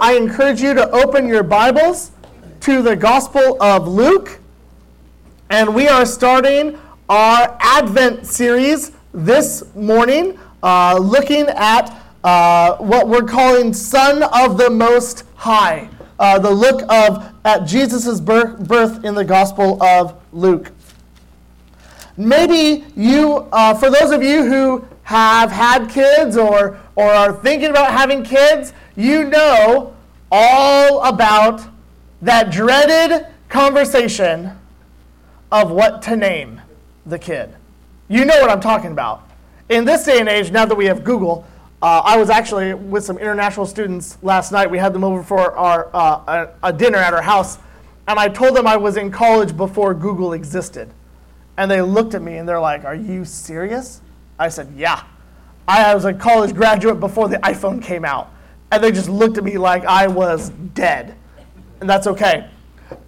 I encourage you to open your Bibles to the Gospel of Luke. And we are starting our Advent series this morning, uh, looking at uh, what we're calling Son of the Most High. Uh, the look of at Jesus' birth, birth in the Gospel of Luke. Maybe you, uh, for those of you who have had kids or, or are thinking about having kids, you know all about that dreaded conversation of what to name the kid. You know what I'm talking about. In this day and age, now that we have Google, uh, I was actually with some international students last night. We had them over for our, uh, a, a dinner at our house, and I told them I was in college before Google existed. And they looked at me and they're like, Are you serious? I said, Yeah. I was a college graduate before the iPhone came out. And they just looked at me like I was dead. And that's okay.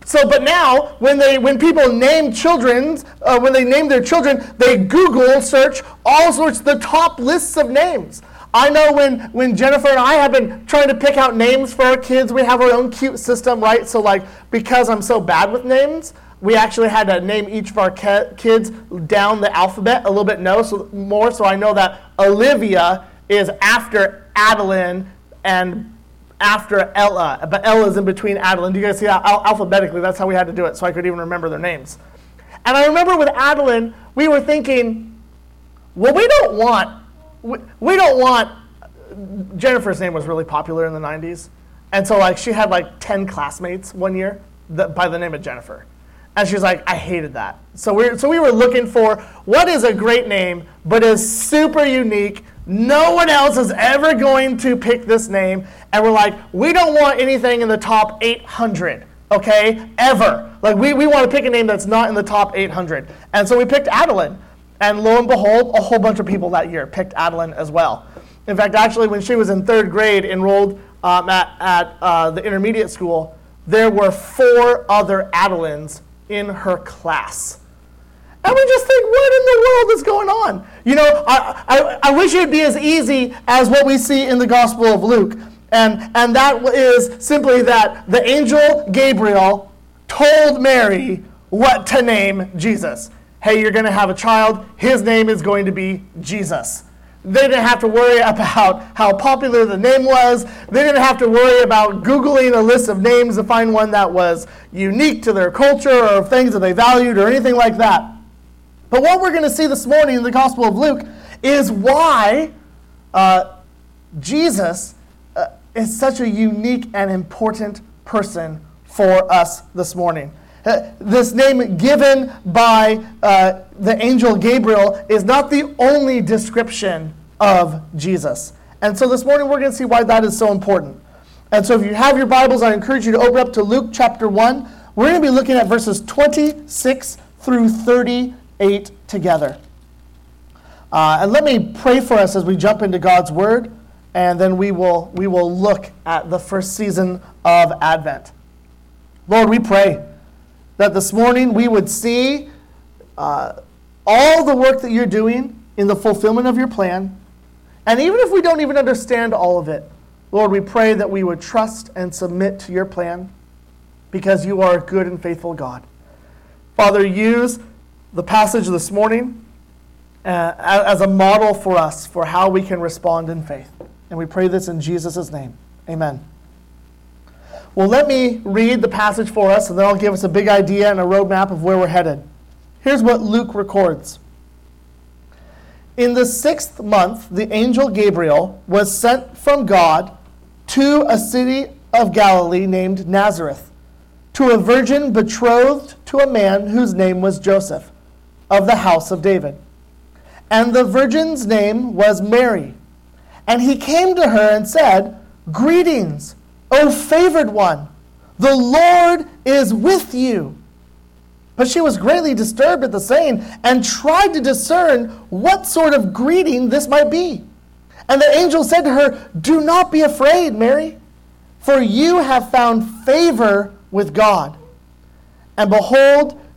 So, but now, when they when people name children, uh, when they name their children, they Google search all sorts the top lists of names. I know when when Jennifer and I have been trying to pick out names for our kids, we have our own cute system, right? So, like, because I'm so bad with names, we actually had to name each of our kids down the alphabet a little bit no, so more so I know that Olivia is after Adeline and after Ella, but Ella's in between Adeline. Do you guys see that? Al- alphabetically, that's how we had to do it, so I could even remember their names. And I remember with Adeline, we were thinking, well, we don't want, we, we don't want, Jennifer's name was really popular in the 90s. And so like she had like 10 classmates one year that, by the name of Jennifer. And she's like, I hated that. So we so we were looking for what is a great name, but is super unique. No one else is ever going to pick this name. And we're like, we don't want anything in the top 800, okay? Ever. Like, we, we want to pick a name that's not in the top 800. And so we picked Adeline. And lo and behold, a whole bunch of people that year picked Adeline as well. In fact, actually, when she was in third grade, enrolled um, at, at uh, the intermediate school, there were four other Adelines in her class. And we just think, what in the world is going on? You know, I, I, I wish it would be as easy as what we see in the Gospel of Luke. And, and that is simply that the angel Gabriel told Mary what to name Jesus. Hey, you're going to have a child. His name is going to be Jesus. They didn't have to worry about how popular the name was. They didn't have to worry about Googling a list of names to find one that was unique to their culture or things that they valued or anything like that. But what we're going to see this morning in the Gospel of Luke is why uh, Jesus uh, is such a unique and important person for us this morning. Uh, this name given by uh, the angel Gabriel is not the only description of Jesus. And so this morning we're going to see why that is so important. And so if you have your Bibles, I encourage you to open up to Luke chapter 1. We're going to be looking at verses 26 through 38 together. Uh, and let me pray for us as we jump into God's Word, and then we will, we will look at the first season of Advent. Lord, we pray that this morning we would see uh, all the work that you're doing in the fulfillment of your plan. And even if we don't even understand all of it, Lord, we pray that we would trust and submit to your plan because you are a good and faithful God. Father, use the passage this morning uh, as a model for us for how we can respond in faith. And we pray this in Jesus' name. Amen. Well, let me read the passage for us, and then I'll give us a big idea and a roadmap of where we're headed. Here's what Luke records. In the sixth month, the angel Gabriel was sent from God to a city of Galilee named Nazareth, to a virgin betrothed to a man whose name was Joseph, of the house of David. And the virgin's name was Mary. And he came to her and said, Greetings O favored one, the Lord is with you. But she was greatly disturbed at the saying and tried to discern what sort of greeting this might be. And the angel said to her, Do not be afraid, Mary, for you have found favor with God. And behold,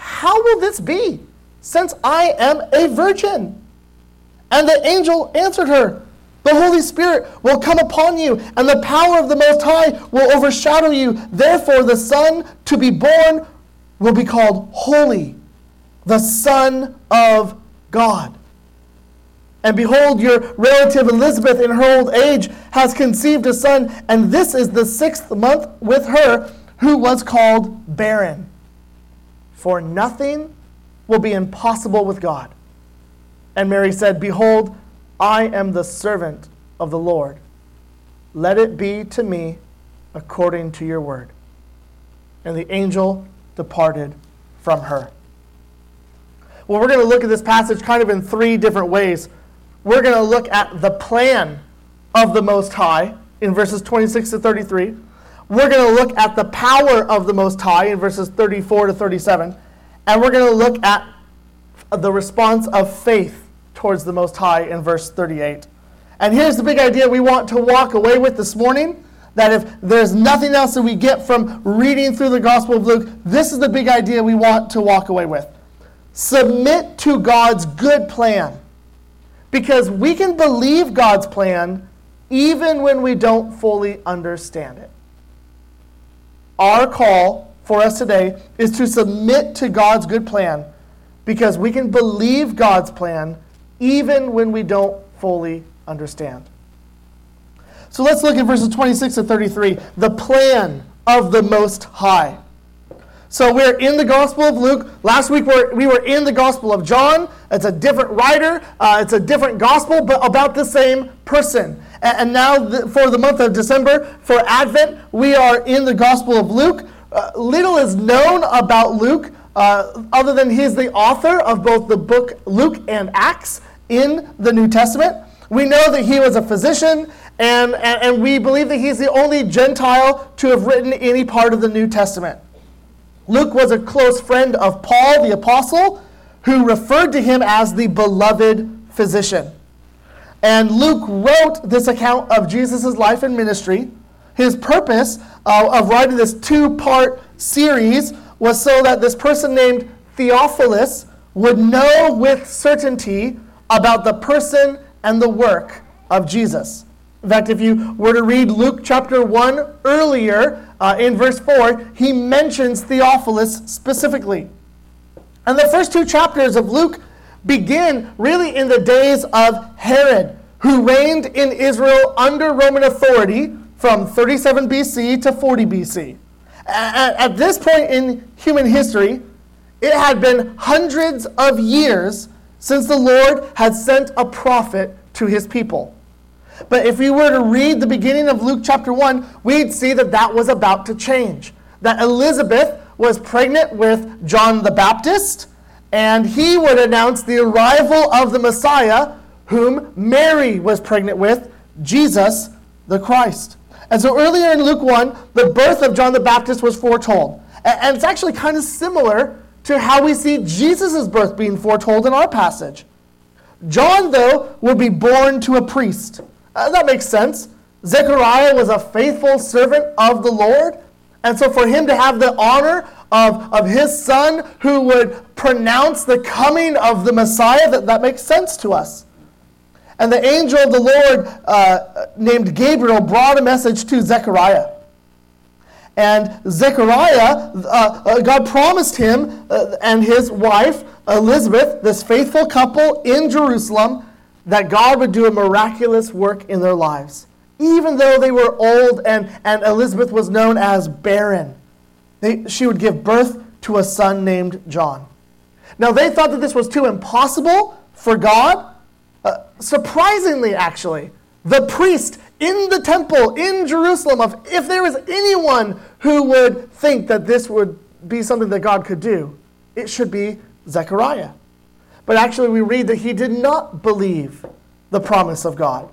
How will this be, since I am a virgin? And the angel answered her, The Holy Spirit will come upon you, and the power of the Most High will overshadow you. Therefore, the Son to be born will be called Holy, the Son of God. And behold, your relative Elizabeth, in her old age, has conceived a son, and this is the sixth month with her, who was called barren. For nothing will be impossible with God. And Mary said, Behold, I am the servant of the Lord. Let it be to me according to your word. And the angel departed from her. Well, we're going to look at this passage kind of in three different ways we're going to look at the plan of the Most High in verses 26 to 33. We're going to look at the power of the Most High in verses 34 to 37. And we're going to look at the response of faith towards the Most High in verse 38. And here's the big idea we want to walk away with this morning that if there's nothing else that we get from reading through the Gospel of Luke, this is the big idea we want to walk away with. Submit to God's good plan because we can believe God's plan even when we don't fully understand it. Our call for us today is to submit to God's good plan because we can believe God's plan even when we don't fully understand. So let's look at verses 26 to 33, the plan of the Most High. So we're in the Gospel of Luke. Last week we're, we were in the Gospel of John. It's a different writer, uh, it's a different gospel, but about the same person. And, and now, the, for the month of December, for Advent, we are in the Gospel of Luke. Uh, little is known about Luke, uh, other than he's the author of both the book Luke and Acts in the New Testament. We know that he was a physician, and, and, and we believe that he's the only Gentile to have written any part of the New Testament. Luke was a close friend of Paul the Apostle, who referred to him as the beloved physician. And Luke wrote this account of Jesus' life and ministry. His purpose uh, of writing this two part series was so that this person named Theophilus would know with certainty about the person and the work of Jesus. In fact, if you were to read Luke chapter 1 earlier, uh, in verse 4, he mentions Theophilus specifically. And the first two chapters of Luke begin really in the days of Herod, who reigned in Israel under Roman authority from 37 BC to 40 BC. At, at this point in human history, it had been hundreds of years since the Lord had sent a prophet to his people. But if we were to read the beginning of Luke chapter 1, we'd see that that was about to change. That Elizabeth was pregnant with John the Baptist, and he would announce the arrival of the Messiah, whom Mary was pregnant with, Jesus the Christ. And so earlier in Luke 1, the birth of John the Baptist was foretold. And it's actually kind of similar to how we see Jesus' birth being foretold in our passage. John, though, would be born to a priest. Uh, that makes sense. Zechariah was a faithful servant of the Lord. And so for him to have the honor of, of his son who would pronounce the coming of the Messiah, that, that makes sense to us. And the angel of the Lord, uh, named Gabriel, brought a message to Zechariah. And Zechariah, uh, uh God promised him uh, and his wife, Elizabeth, this faithful couple in Jerusalem, that God would do a miraculous work in their lives. Even though they were old and, and Elizabeth was known as barren, they, she would give birth to a son named John. Now, they thought that this was too impossible for God. Uh, surprisingly, actually, the priest in the temple in Jerusalem, of if there was anyone who would think that this would be something that God could do, it should be Zechariah. But actually, we read that he did not believe the promise of God.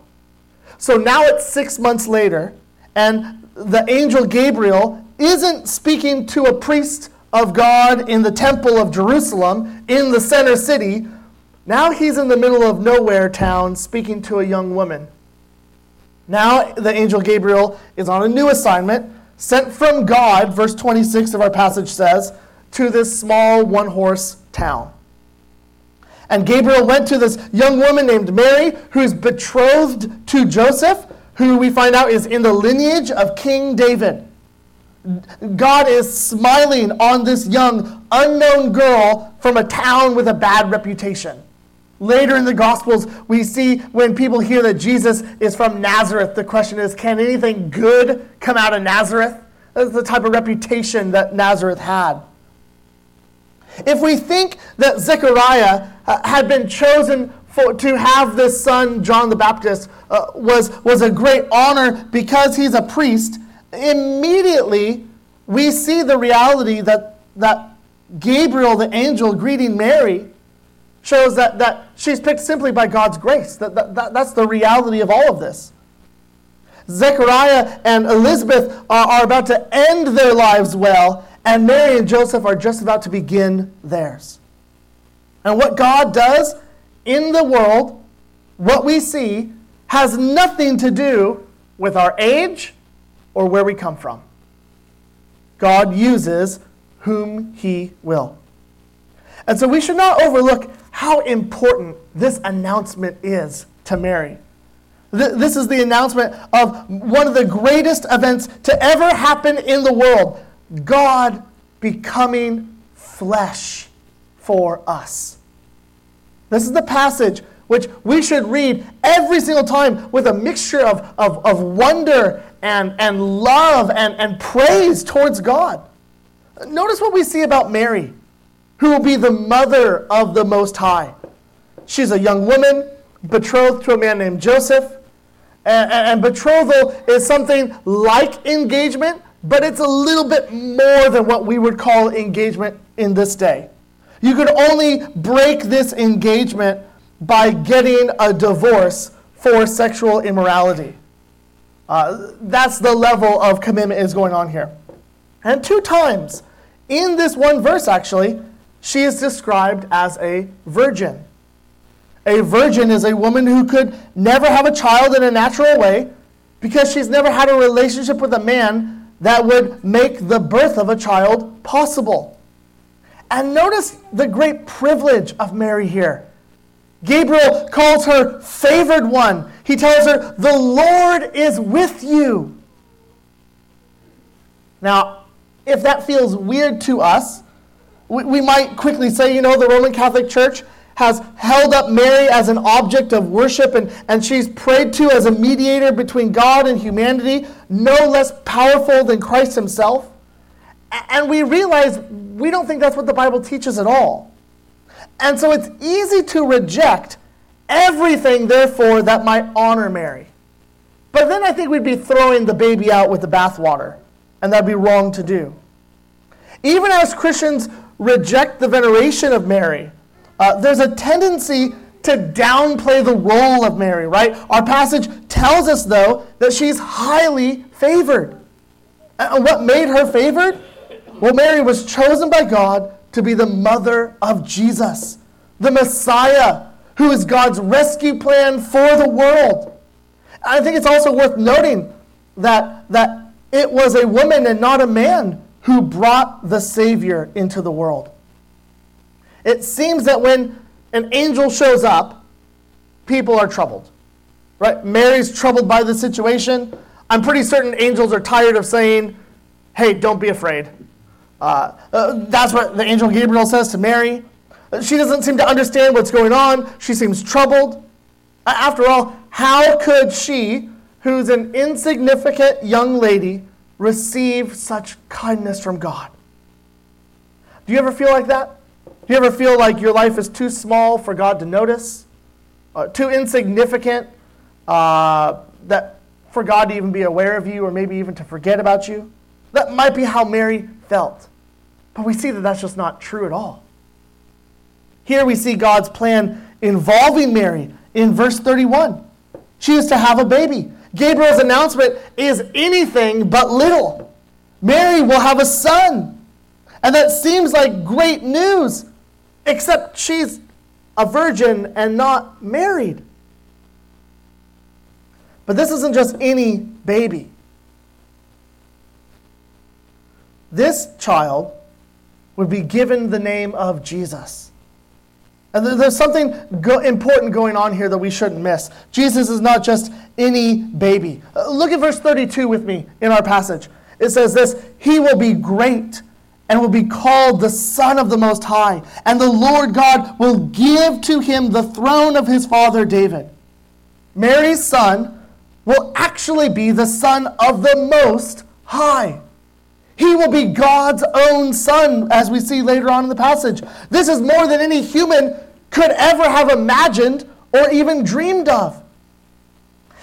So now it's six months later, and the angel Gabriel isn't speaking to a priest of God in the temple of Jerusalem in the center city. Now he's in the middle of nowhere town speaking to a young woman. Now the angel Gabriel is on a new assignment, sent from God, verse 26 of our passage says, to this small one horse town. And Gabriel went to this young woman named Mary, who's betrothed to Joseph, who we find out is in the lineage of King David. God is smiling on this young, unknown girl from a town with a bad reputation. Later in the Gospels, we see when people hear that Jesus is from Nazareth, the question is can anything good come out of Nazareth? That's the type of reputation that Nazareth had. If we think that Zechariah uh, had been chosen for, to have this son, John the Baptist, uh, was, was a great honor because he's a priest, immediately we see the reality that, that Gabriel, the angel greeting Mary, shows that, that she's picked simply by God's grace. That, that, that, that's the reality of all of this. Zechariah and Elizabeth are, are about to end their lives well, and Mary and Joseph are just about to begin theirs. And what God does in the world, what we see, has nothing to do with our age or where we come from. God uses whom he will. And so we should not overlook how important this announcement is to Mary. This is the announcement of one of the greatest events to ever happen in the world God becoming flesh for us. This is the passage which we should read every single time with a mixture of, of, of wonder and, and love and, and praise towards God. Notice what we see about Mary, who will be the mother of the Most High. She's a young woman betrothed to a man named Joseph. And, and, betrothal is something like engagement, but it's a little bit more than what we would call engagement in this day. You could only break this engagement by getting a divorce for sexual immorality. Uh, that's the level of commitment is going on here. And two times in this one verse, actually, she is described as a virgin. A virgin is a woman who could never have a child in a natural way because she's never had a relationship with a man that would make the birth of a child possible. And notice the great privilege of Mary here. Gabriel calls her favored one. He tells her, The Lord is with you. Now, if that feels weird to us, we, we might quickly say, you know, the Roman Catholic Church has held up Mary as an object of worship and, and she's prayed to as a mediator between God and humanity, no less powerful than Christ himself. And we realize we don't think that's what the Bible teaches at all. And so it's easy to reject everything, therefore, that might honor Mary. But then I think we'd be throwing the baby out with the bathwater, and that'd be wrong to do. Even as Christians reject the veneration of Mary, uh, there's a tendency to downplay the role of Mary, right? Our passage tells us, though, that she's highly favored. And what made her favored? Well, Mary was chosen by God to be the mother of Jesus, the Messiah, who is God's rescue plan for the world. I think it's also worth noting that, that it was a woman and not a man who brought the Savior into the world. It seems that when an angel shows up, people are troubled. Right? Mary's troubled by the situation. I'm pretty certain angels are tired of saying, hey, don't be afraid. Uh, uh, that's what the angel Gabriel says to Mary. Uh, she doesn't seem to understand what's going on. She seems troubled. After all, how could she, who's an insignificant young lady, receive such kindness from God? Do you ever feel like that? Do you ever feel like your life is too small for God to notice? Uh, too insignificant uh, that for God to even be aware of you or maybe even to forget about you? That might be how Mary felt. But we see that that's just not true at all. Here we see God's plan involving Mary in verse 31. She is to have a baby. Gabriel's announcement is anything but little. Mary will have a son. And that seems like great news, except she's a virgin and not married. But this isn't just any baby. This child would be given the name of Jesus. And there's something go- important going on here that we shouldn't miss. Jesus is not just any baby. Uh, look at verse 32 with me in our passage. It says this He will be great and will be called the Son of the Most High, and the Lord God will give to him the throne of his father David. Mary's son will actually be the Son of the Most High. He will be God's own son, as we see later on in the passage. This is more than any human could ever have imagined or even dreamed of.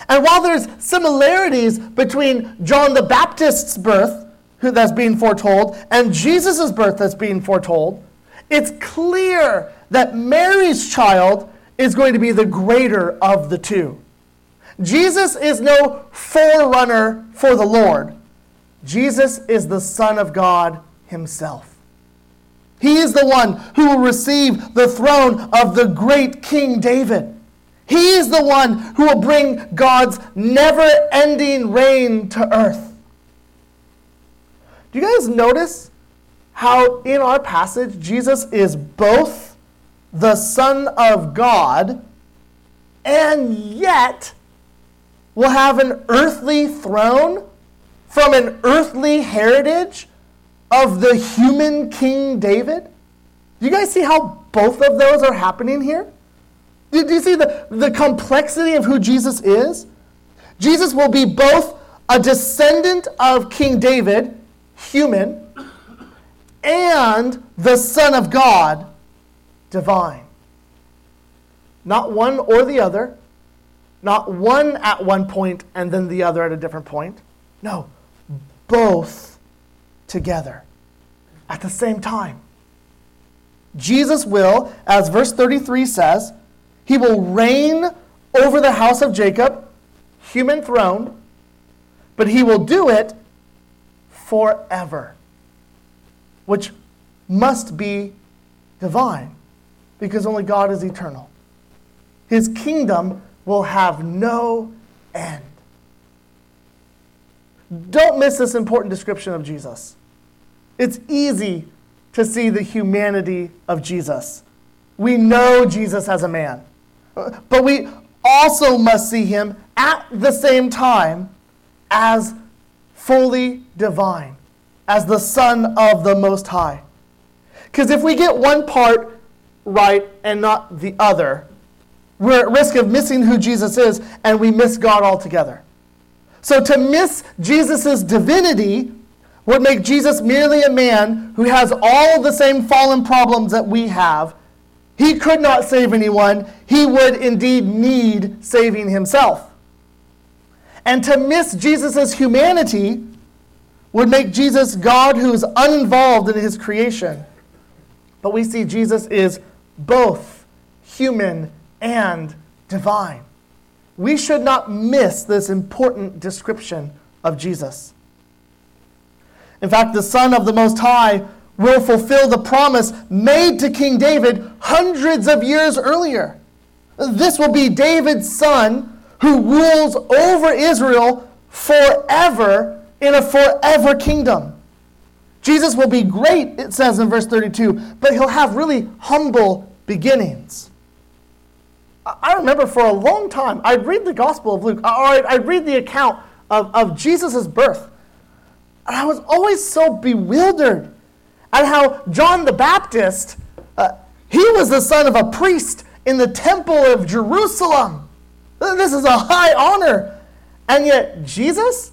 And while there's similarities between John the Baptist's birth, that's being foretold, and Jesus' birth that's being foretold, it's clear that Mary's child is going to be the greater of the two. Jesus is no forerunner for the Lord. Jesus is the Son of God Himself. He is the one who will receive the throne of the great King David. He is the one who will bring God's never ending reign to earth. Do you guys notice how in our passage Jesus is both the Son of God and yet will have an earthly throne from an earthly heritage of the human King David? Do you guys see how both of those are happening here? Do, you see the, the complexity of who Jesus is? Jesus will be both a descendant of King David, human, and the Son of God, divine. Not one or the other, not one at one point and then the other at a different point. No, both together at the same time. Jesus will, as verse 33 says, he will reign over the house of Jacob, human throne, but he will do it forever, which must be divine because only God is eternal. His kingdom will have no end. Don't miss this important description of Jesus. It's easy to see the humanity of Jesus. We know Jesus as a man, but we also must see him at the same time as fully divine, as the Son of the Most High. Because if we get one part right and not the other, we're at risk of missing who Jesus is and we miss God altogether. So to miss Jesus' divinity would make Jesus merely a man who has all the same fallen problems that we have. He could not save anyone. He would indeed need saving himself. And to miss Jesus' humanity would make Jesus God who is uninvolved in his creation. But we see Jesus is both human and divine we should not miss this important description of Jesus. In fact, the Son of the Most High will fulfill the promise made to King David hundreds of years earlier. This will be David's son who rules over Israel forever in a forever kingdom. Jesus will be great, it says in verse 32, but he'll have really humble beginnings. I remember for a long time, I'd read the Gospel of Luke, or I'd read the account of, of Jesus' birth. And I was always so bewildered at how John the Baptist, uh, he was the son of a priest in the temple of Jerusalem. This is a high honor. And yet, Jesus,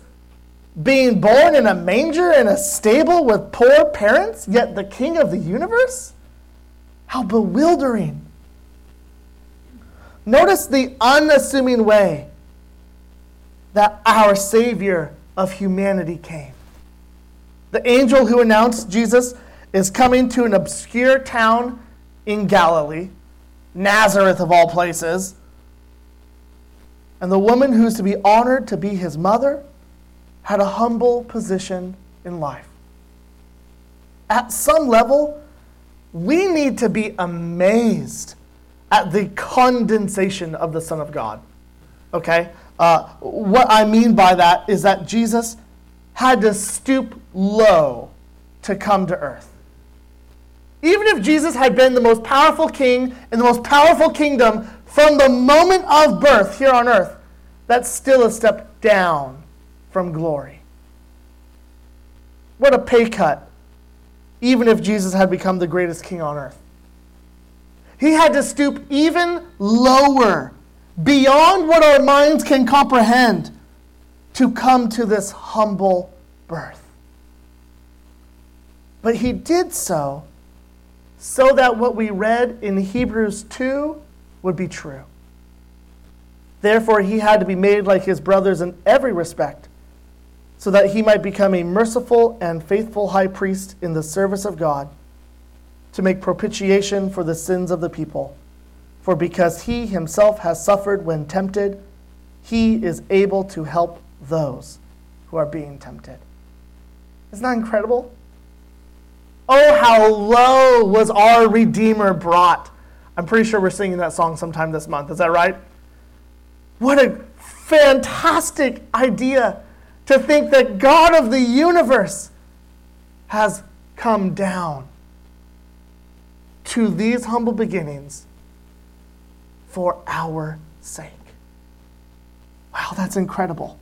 being born in a manger in a stable with poor parents, yet the king of the universe? How bewildering. Notice the unassuming way that our Savior of humanity came. The angel who announced Jesus is coming to an obscure town in Galilee, Nazareth of all places. And the woman who's to be honored to be his mother had a humble position in life. At some level, we need to be amazed at the condescension of the Son of God. Okay? Uh, what I mean by that is that Jesus had to stoop low to come to earth. Even if Jesus had been the most powerful king in the most powerful kingdom from the moment of birth here on earth, that's still a step down from glory. What a pay cut, even if Jesus had become the greatest king on earth. He had to stoop even lower, beyond what our minds can comprehend, to come to this humble birth. But he did so so that what we read in Hebrews 2 would be true. Therefore, he had to be made like his brothers in every respect, so that he might become a merciful and faithful high priest in the service of God, to make propitiation for the sins of the people. For because he himself has suffered when tempted, he is able to help those who are being tempted. Isn't that incredible? Oh, how low was our Redeemer brought. I'm pretty sure we're singing that song sometime this month. Is that right? What a fantastic idea to think that God of the universe has come down to these humble beginnings for our sake. Wow, that's incredible.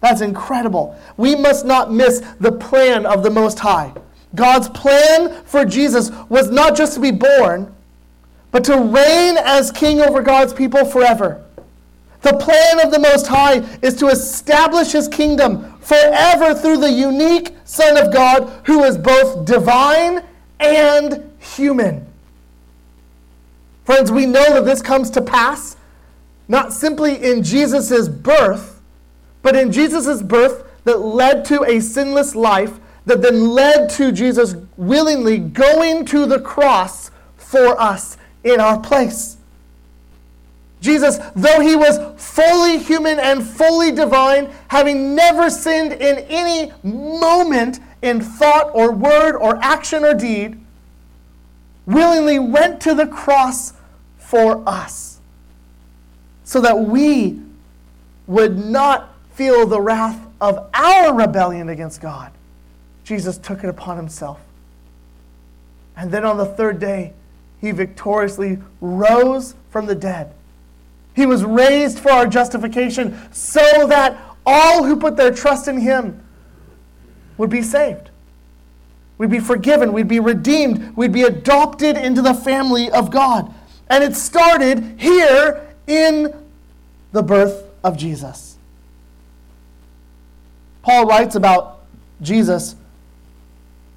That's incredible. We must not miss the plan of the Most High. God's plan for Jesus was not just to be born, but to reign as king over God's people forever. The plan of the Most High is to establish his kingdom forever through the unique Son of God who is both divine and human. Friends, we know that this comes to pass not simply in Jesus' birth, but in Jesus' birth that led to a sinless life that then led to Jesus willingly going to the cross for us in our place. Jesus, though he was fully human and fully divine, having never sinned in any moment in thought or word or action or deed, willingly went to the cross for us so that we would not feel the wrath of our rebellion against God. Jesus took it upon himself. And then on the third day, he victoriously rose from the dead. He was raised for our justification so that all who put their trust in him would be saved. We'd be forgiven. We'd be redeemed. We'd be adopted into the family of God. And it started here in the birth of Jesus. Paul writes about Jesus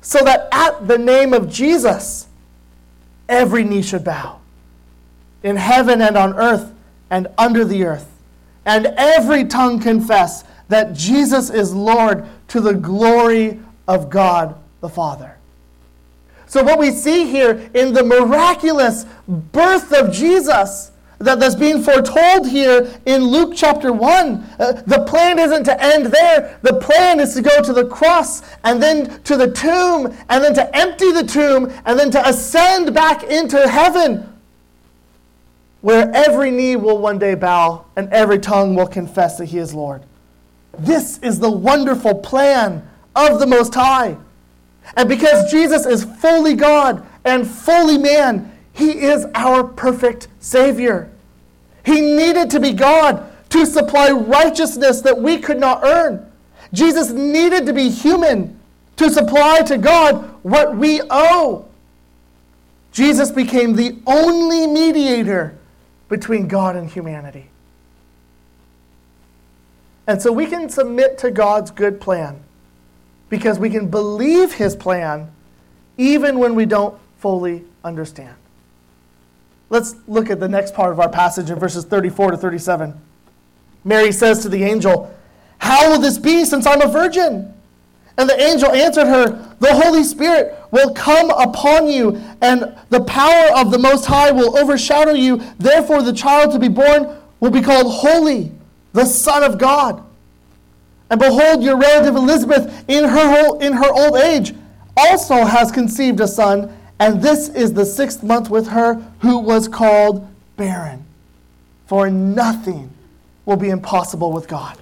so that at the name of Jesus, every knee should bow in heaven and on earth and under the earth, and every tongue confess that Jesus is Lord to the glory of God the Father. So, what we see here in the miraculous birth of Jesus that, that's being foretold here in Luke chapter 1. Uh, the plan isn't to end there. The plan is to go to the cross and then to the tomb and then to empty the tomb and then to ascend back into heaven where every knee will one day bow and every tongue will confess that he is Lord. This is the wonderful plan of the Most High. And because Jesus is fully God and fully man, he is our perfect Savior. He needed to be God to supply righteousness that we could not earn. Jesus needed to be human to supply to God what we owe. Jesus became the only mediator between God and humanity. And so we can submit to God's good plan because we can believe his plan even when we don't fully understand. Let's look at the next part of our passage in verses 34 to 37. Mary says to the angel, How will this be since I'm a virgin? And the angel answered her, The Holy Spirit will come upon you, and the power of the Most High will overshadow you. Therefore, the child to be born will be called Holy, the Son of God. And behold, your relative Elizabeth, in her, in her old age, also has conceived a son, and this is the sixth month with her who was called barren. For nothing will be impossible with God.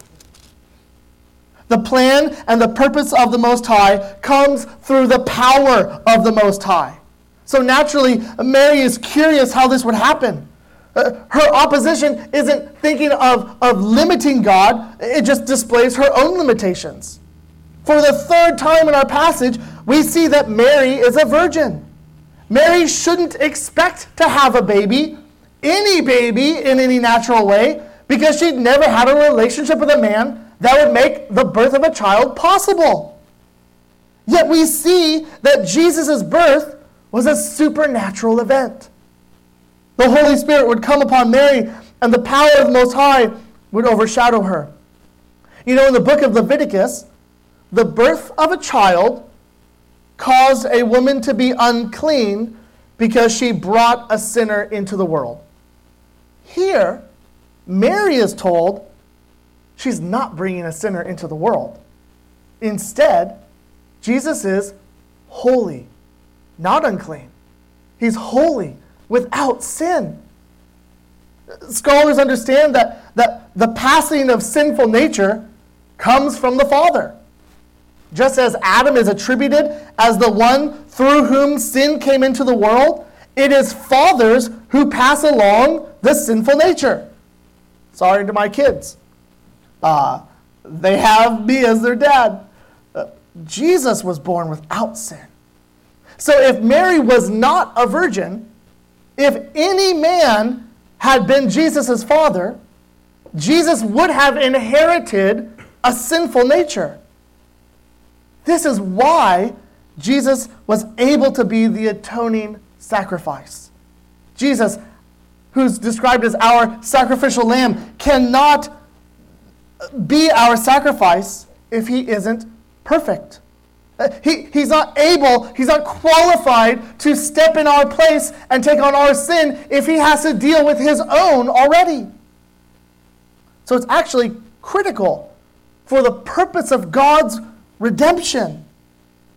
The plan and the purpose of the Most High comes through the power of the Most High. So naturally, Mary is curious how this would happen. Uh, her opposition isn't thinking of, of limiting God, it just displays her own limitations. For the third time in our passage, we see that Mary is a virgin. Mary shouldn't expect to have a baby, any baby, in any natural way, because she'd never had a relationship with a man that would make the birth of a child possible. Yet we see that Jesus' birth was a supernatural event. The Holy Spirit would come upon Mary, and the power of the Most High would overshadow her. You know, in the book of Leviticus, the birth of a child caused a woman to be unclean because she brought a sinner into the world. Here, Mary is told she's not bringing a sinner into the world. Instead, Jesus is holy, not unclean. He's holy without sin. Scholars understand that, that the passing of sinful nature comes from the Father. Just as Adam is attributed as the one through whom sin came into the world, it is fathers who pass along the sinful nature. Sorry to my kids. Uh, they have me as their dad. Uh, Jesus was born without sin. So if Mary was not a virgin, if any man had been Jesus' father, Jesus would have inherited a sinful nature. This is why Jesus was able to be the atoning sacrifice. Jesus, who's described as our sacrificial lamb, cannot be our sacrifice if he isn't perfect. Uh, he, he's not able, he's not qualified to step in our place and take on our sin if he has to deal with his own already. So it's actually critical for the purpose of God's redemption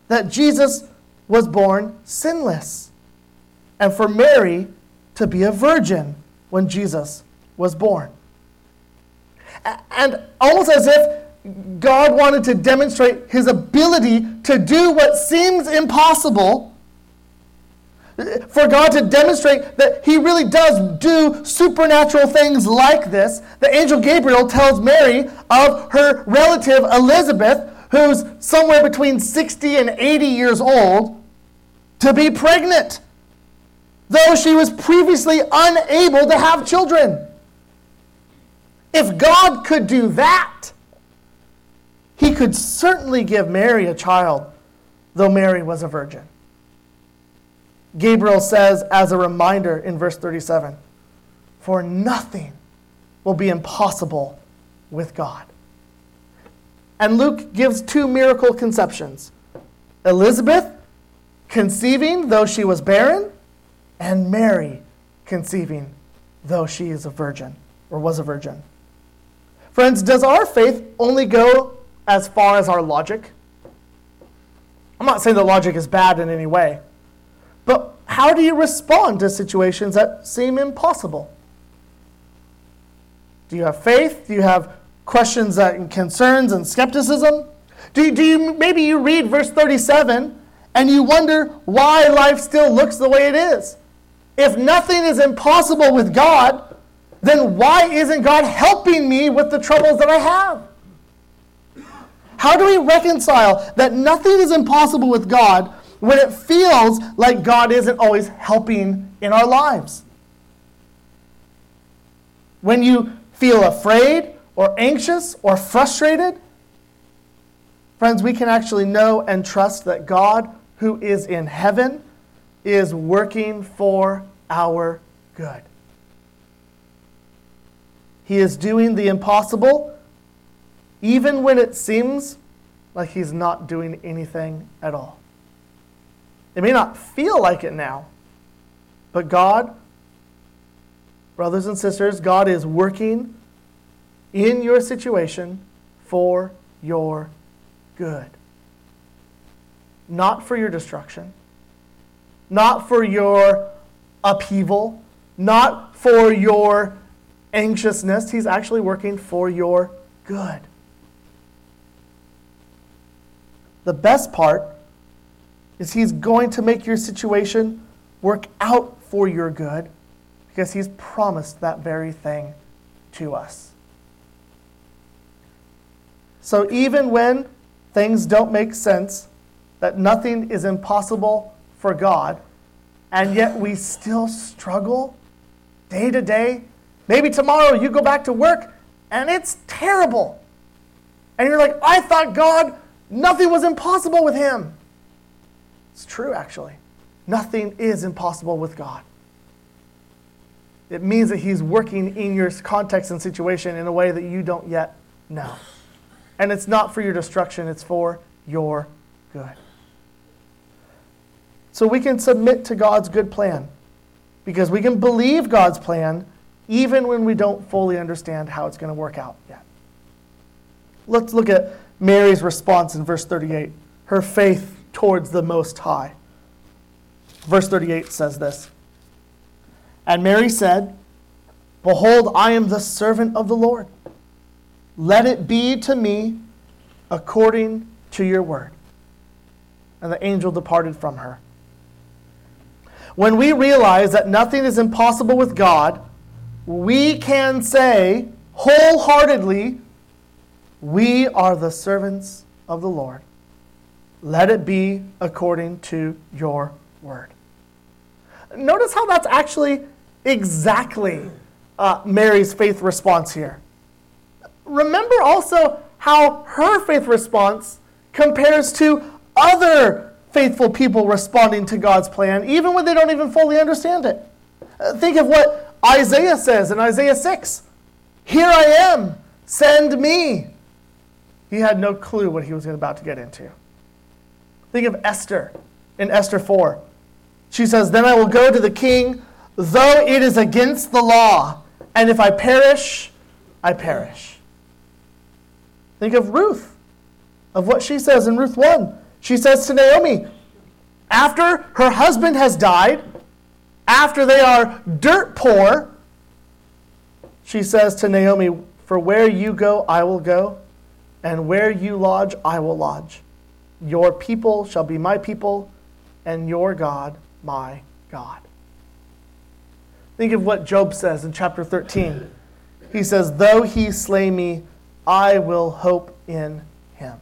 that Jesus was born sinless and for Mary to be a virgin when Jesus was born. And almost as if God wanted to demonstrate his ability to do what seems impossible. For God to demonstrate that he really does do supernatural things like this, the angel Gabriel tells Mary of her relative Elizabeth, who's somewhere between 60 and 80 years old, to be pregnant, though she was previously unable to have children. If God could do that, he could certainly give Mary a child, though Mary was a virgin. Gabriel says, as a reminder in verse 37, for nothing will be impossible with God. And Luke gives two miracle conceptions Elizabeth conceiving, though she was barren, and Mary conceiving, though she is a virgin or was a virgin. Friends, does our faith only go as far as our logic? I'm not saying the logic is bad in any way, but how do you respond to situations that seem impossible? Do you have faith? Do you have questions and concerns and skepticism? Do you, do you maybe you read verse 37 and you wonder why life still looks the way it is? If nothing is impossible with God, then why isn't God helping me with the troubles that I have? How do we reconcile that nothing is impossible with God when it feels like God isn't always helping in our lives? When you feel afraid or anxious or frustrated, friends, we can actually know and trust that God, who is in heaven, is working for our good. He is doing the impossible, even when it seems like He's not doing anything at all. It may not feel like it now, but God, brothers and sisters, God is working in your situation for your good. Not for your destruction, not for your upheaval, not for your anxiousness. He's actually working for your good. The best part is He's going to make your situation work out for your good because He's promised that very thing to us. So even when things don't make sense, that nothing is impossible for God, and yet we still struggle day to day. Maybe tomorrow you go back to work and it's terrible. And you're like, I thought God, nothing was impossible with him. It's true, actually. Nothing is impossible with God. It means that He's working in your context and situation in a way that you don't yet know. And it's not for your destruction, it's for your good. So we can submit to God's good plan because we can believe God's plan even when we don't fully understand how it's going to work out yet. Let's look at Mary's response in verse 38 her faith towards the Most High. Verse 38 says this And Mary said, Behold, I am the servant of the Lord. Let it be to me according to your word. And the angel departed from her. When we realize that nothing is impossible with God, we can say wholeheartedly, We are the servants of the Lord. Let it be according to your word. Notice how that's actually exactly uh, Mary's faith response here. Remember also how her faith response compares to other faithful people responding to God's plan, even when they don't even fully understand it. Uh, think of what Isaiah says in Isaiah 6 Here I am, send me. He had no clue what he was about to get into. Think of Esther in Esther 4. She says, Then I will go to the king, though it is against the law, and if I perish, I perish. Think of Ruth, of what she says in Ruth 1. She says to Naomi, after her husband has died, after they are dirt poor, she says to Naomi, For where you go, I will go, and where you lodge, I will lodge. Your people shall be my people, and your God my God. Think of what Job says in chapter 13. He says, Though he slay me, I will hope in him.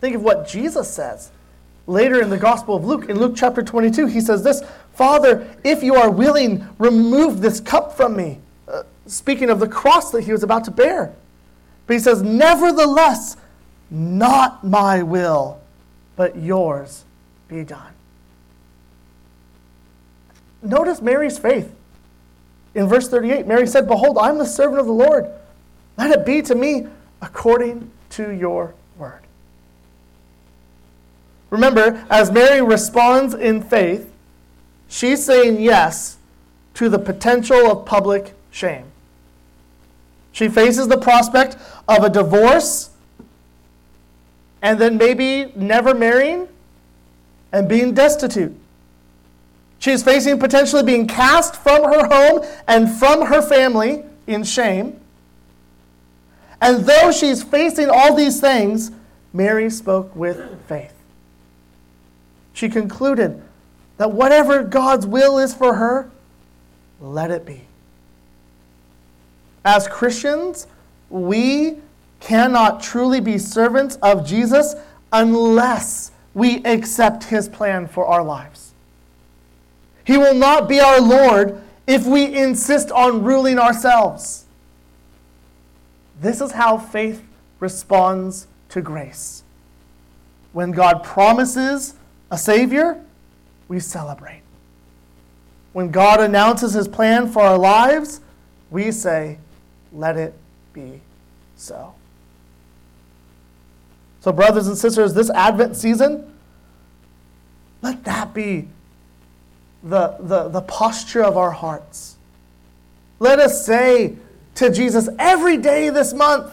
Think of what Jesus says later in the Gospel of Luke. In Luke chapter 22, he says this Father, if you are willing, remove this cup from me. Uh, speaking of the cross that he was about to bear. But he says, Nevertheless, not my will, but yours be done. Notice Mary's faith. In verse 38, Mary said, Behold, I'm the servant of the Lord. Let it be to me according to your word. Remember, as Mary responds in faith, she's saying yes to the potential of public shame. She faces the prospect of a divorce and then maybe never marrying and being destitute. She is facing potentially being cast from her home and from her family in shame. And though she's facing all these things, Mary spoke with faith. She concluded that whatever God's will is for her, let it be. As Christians, we cannot truly be servants of Jesus unless we accept his plan for our lives. He will not be our Lord if we insist on ruling ourselves. This is how faith responds to grace. When God promises a Savior, we celebrate. When God announces His plan for our lives, we say, Let it be so. So, brothers and sisters, this Advent season, let that be the, the, the posture of our hearts. Let us say to Jesus every day this month,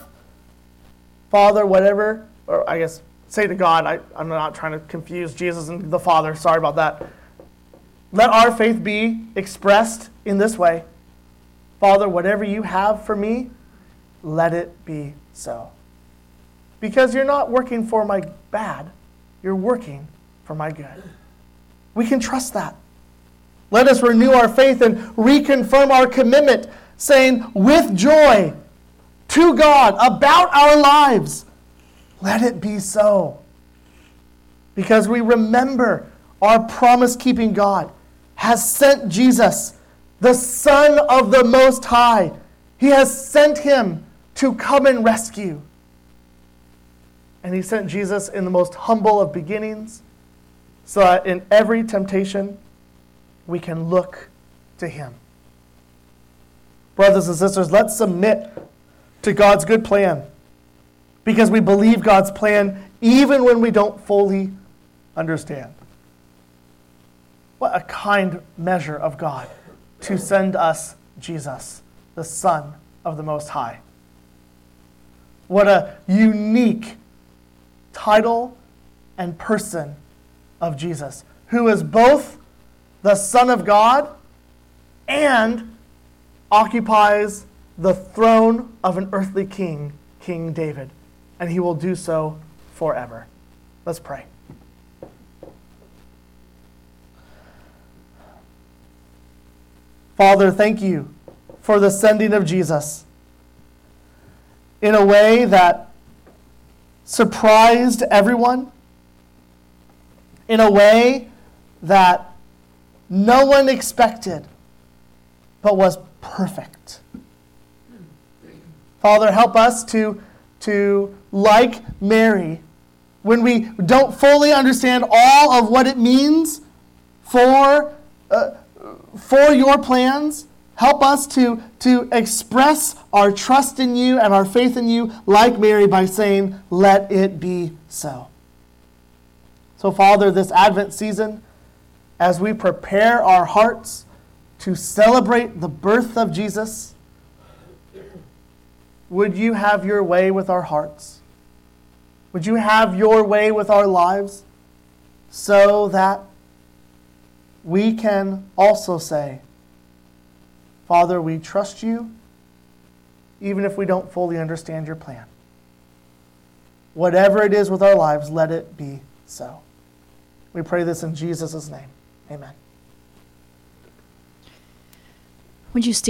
Father, whatever, or I guess say to God, I, I'm not trying to confuse Jesus and the Father, sorry about that. Let our faith be expressed in this way Father, whatever you have for me, let it be so. Because you're not working for my bad, you're working for my good. We can trust that. Let us renew our faith and reconfirm our commitment, saying with joy to God about our lives, let it be so. Because we remember our promise keeping God has sent Jesus, the Son of the Most High. He has sent him to come and rescue. And he sent Jesus in the most humble of beginnings, so that in every temptation, we can look to him. Brothers and sisters, let's submit to God's good plan because we believe God's plan even when we don't fully understand. What a kind measure of God to send us Jesus, the Son of the Most High. What a unique title and person of Jesus, who is both the Son of God and occupies the throne of an earthly king, King David. And he will do so forever. Let's pray. Father, thank you for the sending of Jesus in a way that surprised everyone, in a way that no one expected, but was perfect. Father, help us to, to, like Mary, when we don't fully understand all of what it means for, uh, for your plans, help us to, to express our trust in you and our faith in you, like Mary, by saying, Let it be so. So, Father, this Advent season, as we prepare our hearts to celebrate the birth of Jesus, would you have your way with our hearts? Would you have your way with our lives so that we can also say, Father, we trust you even if we don't fully understand your plan. Whatever it is with our lives, let it be so. We pray this in Jesus' name. Amen. Would you stand?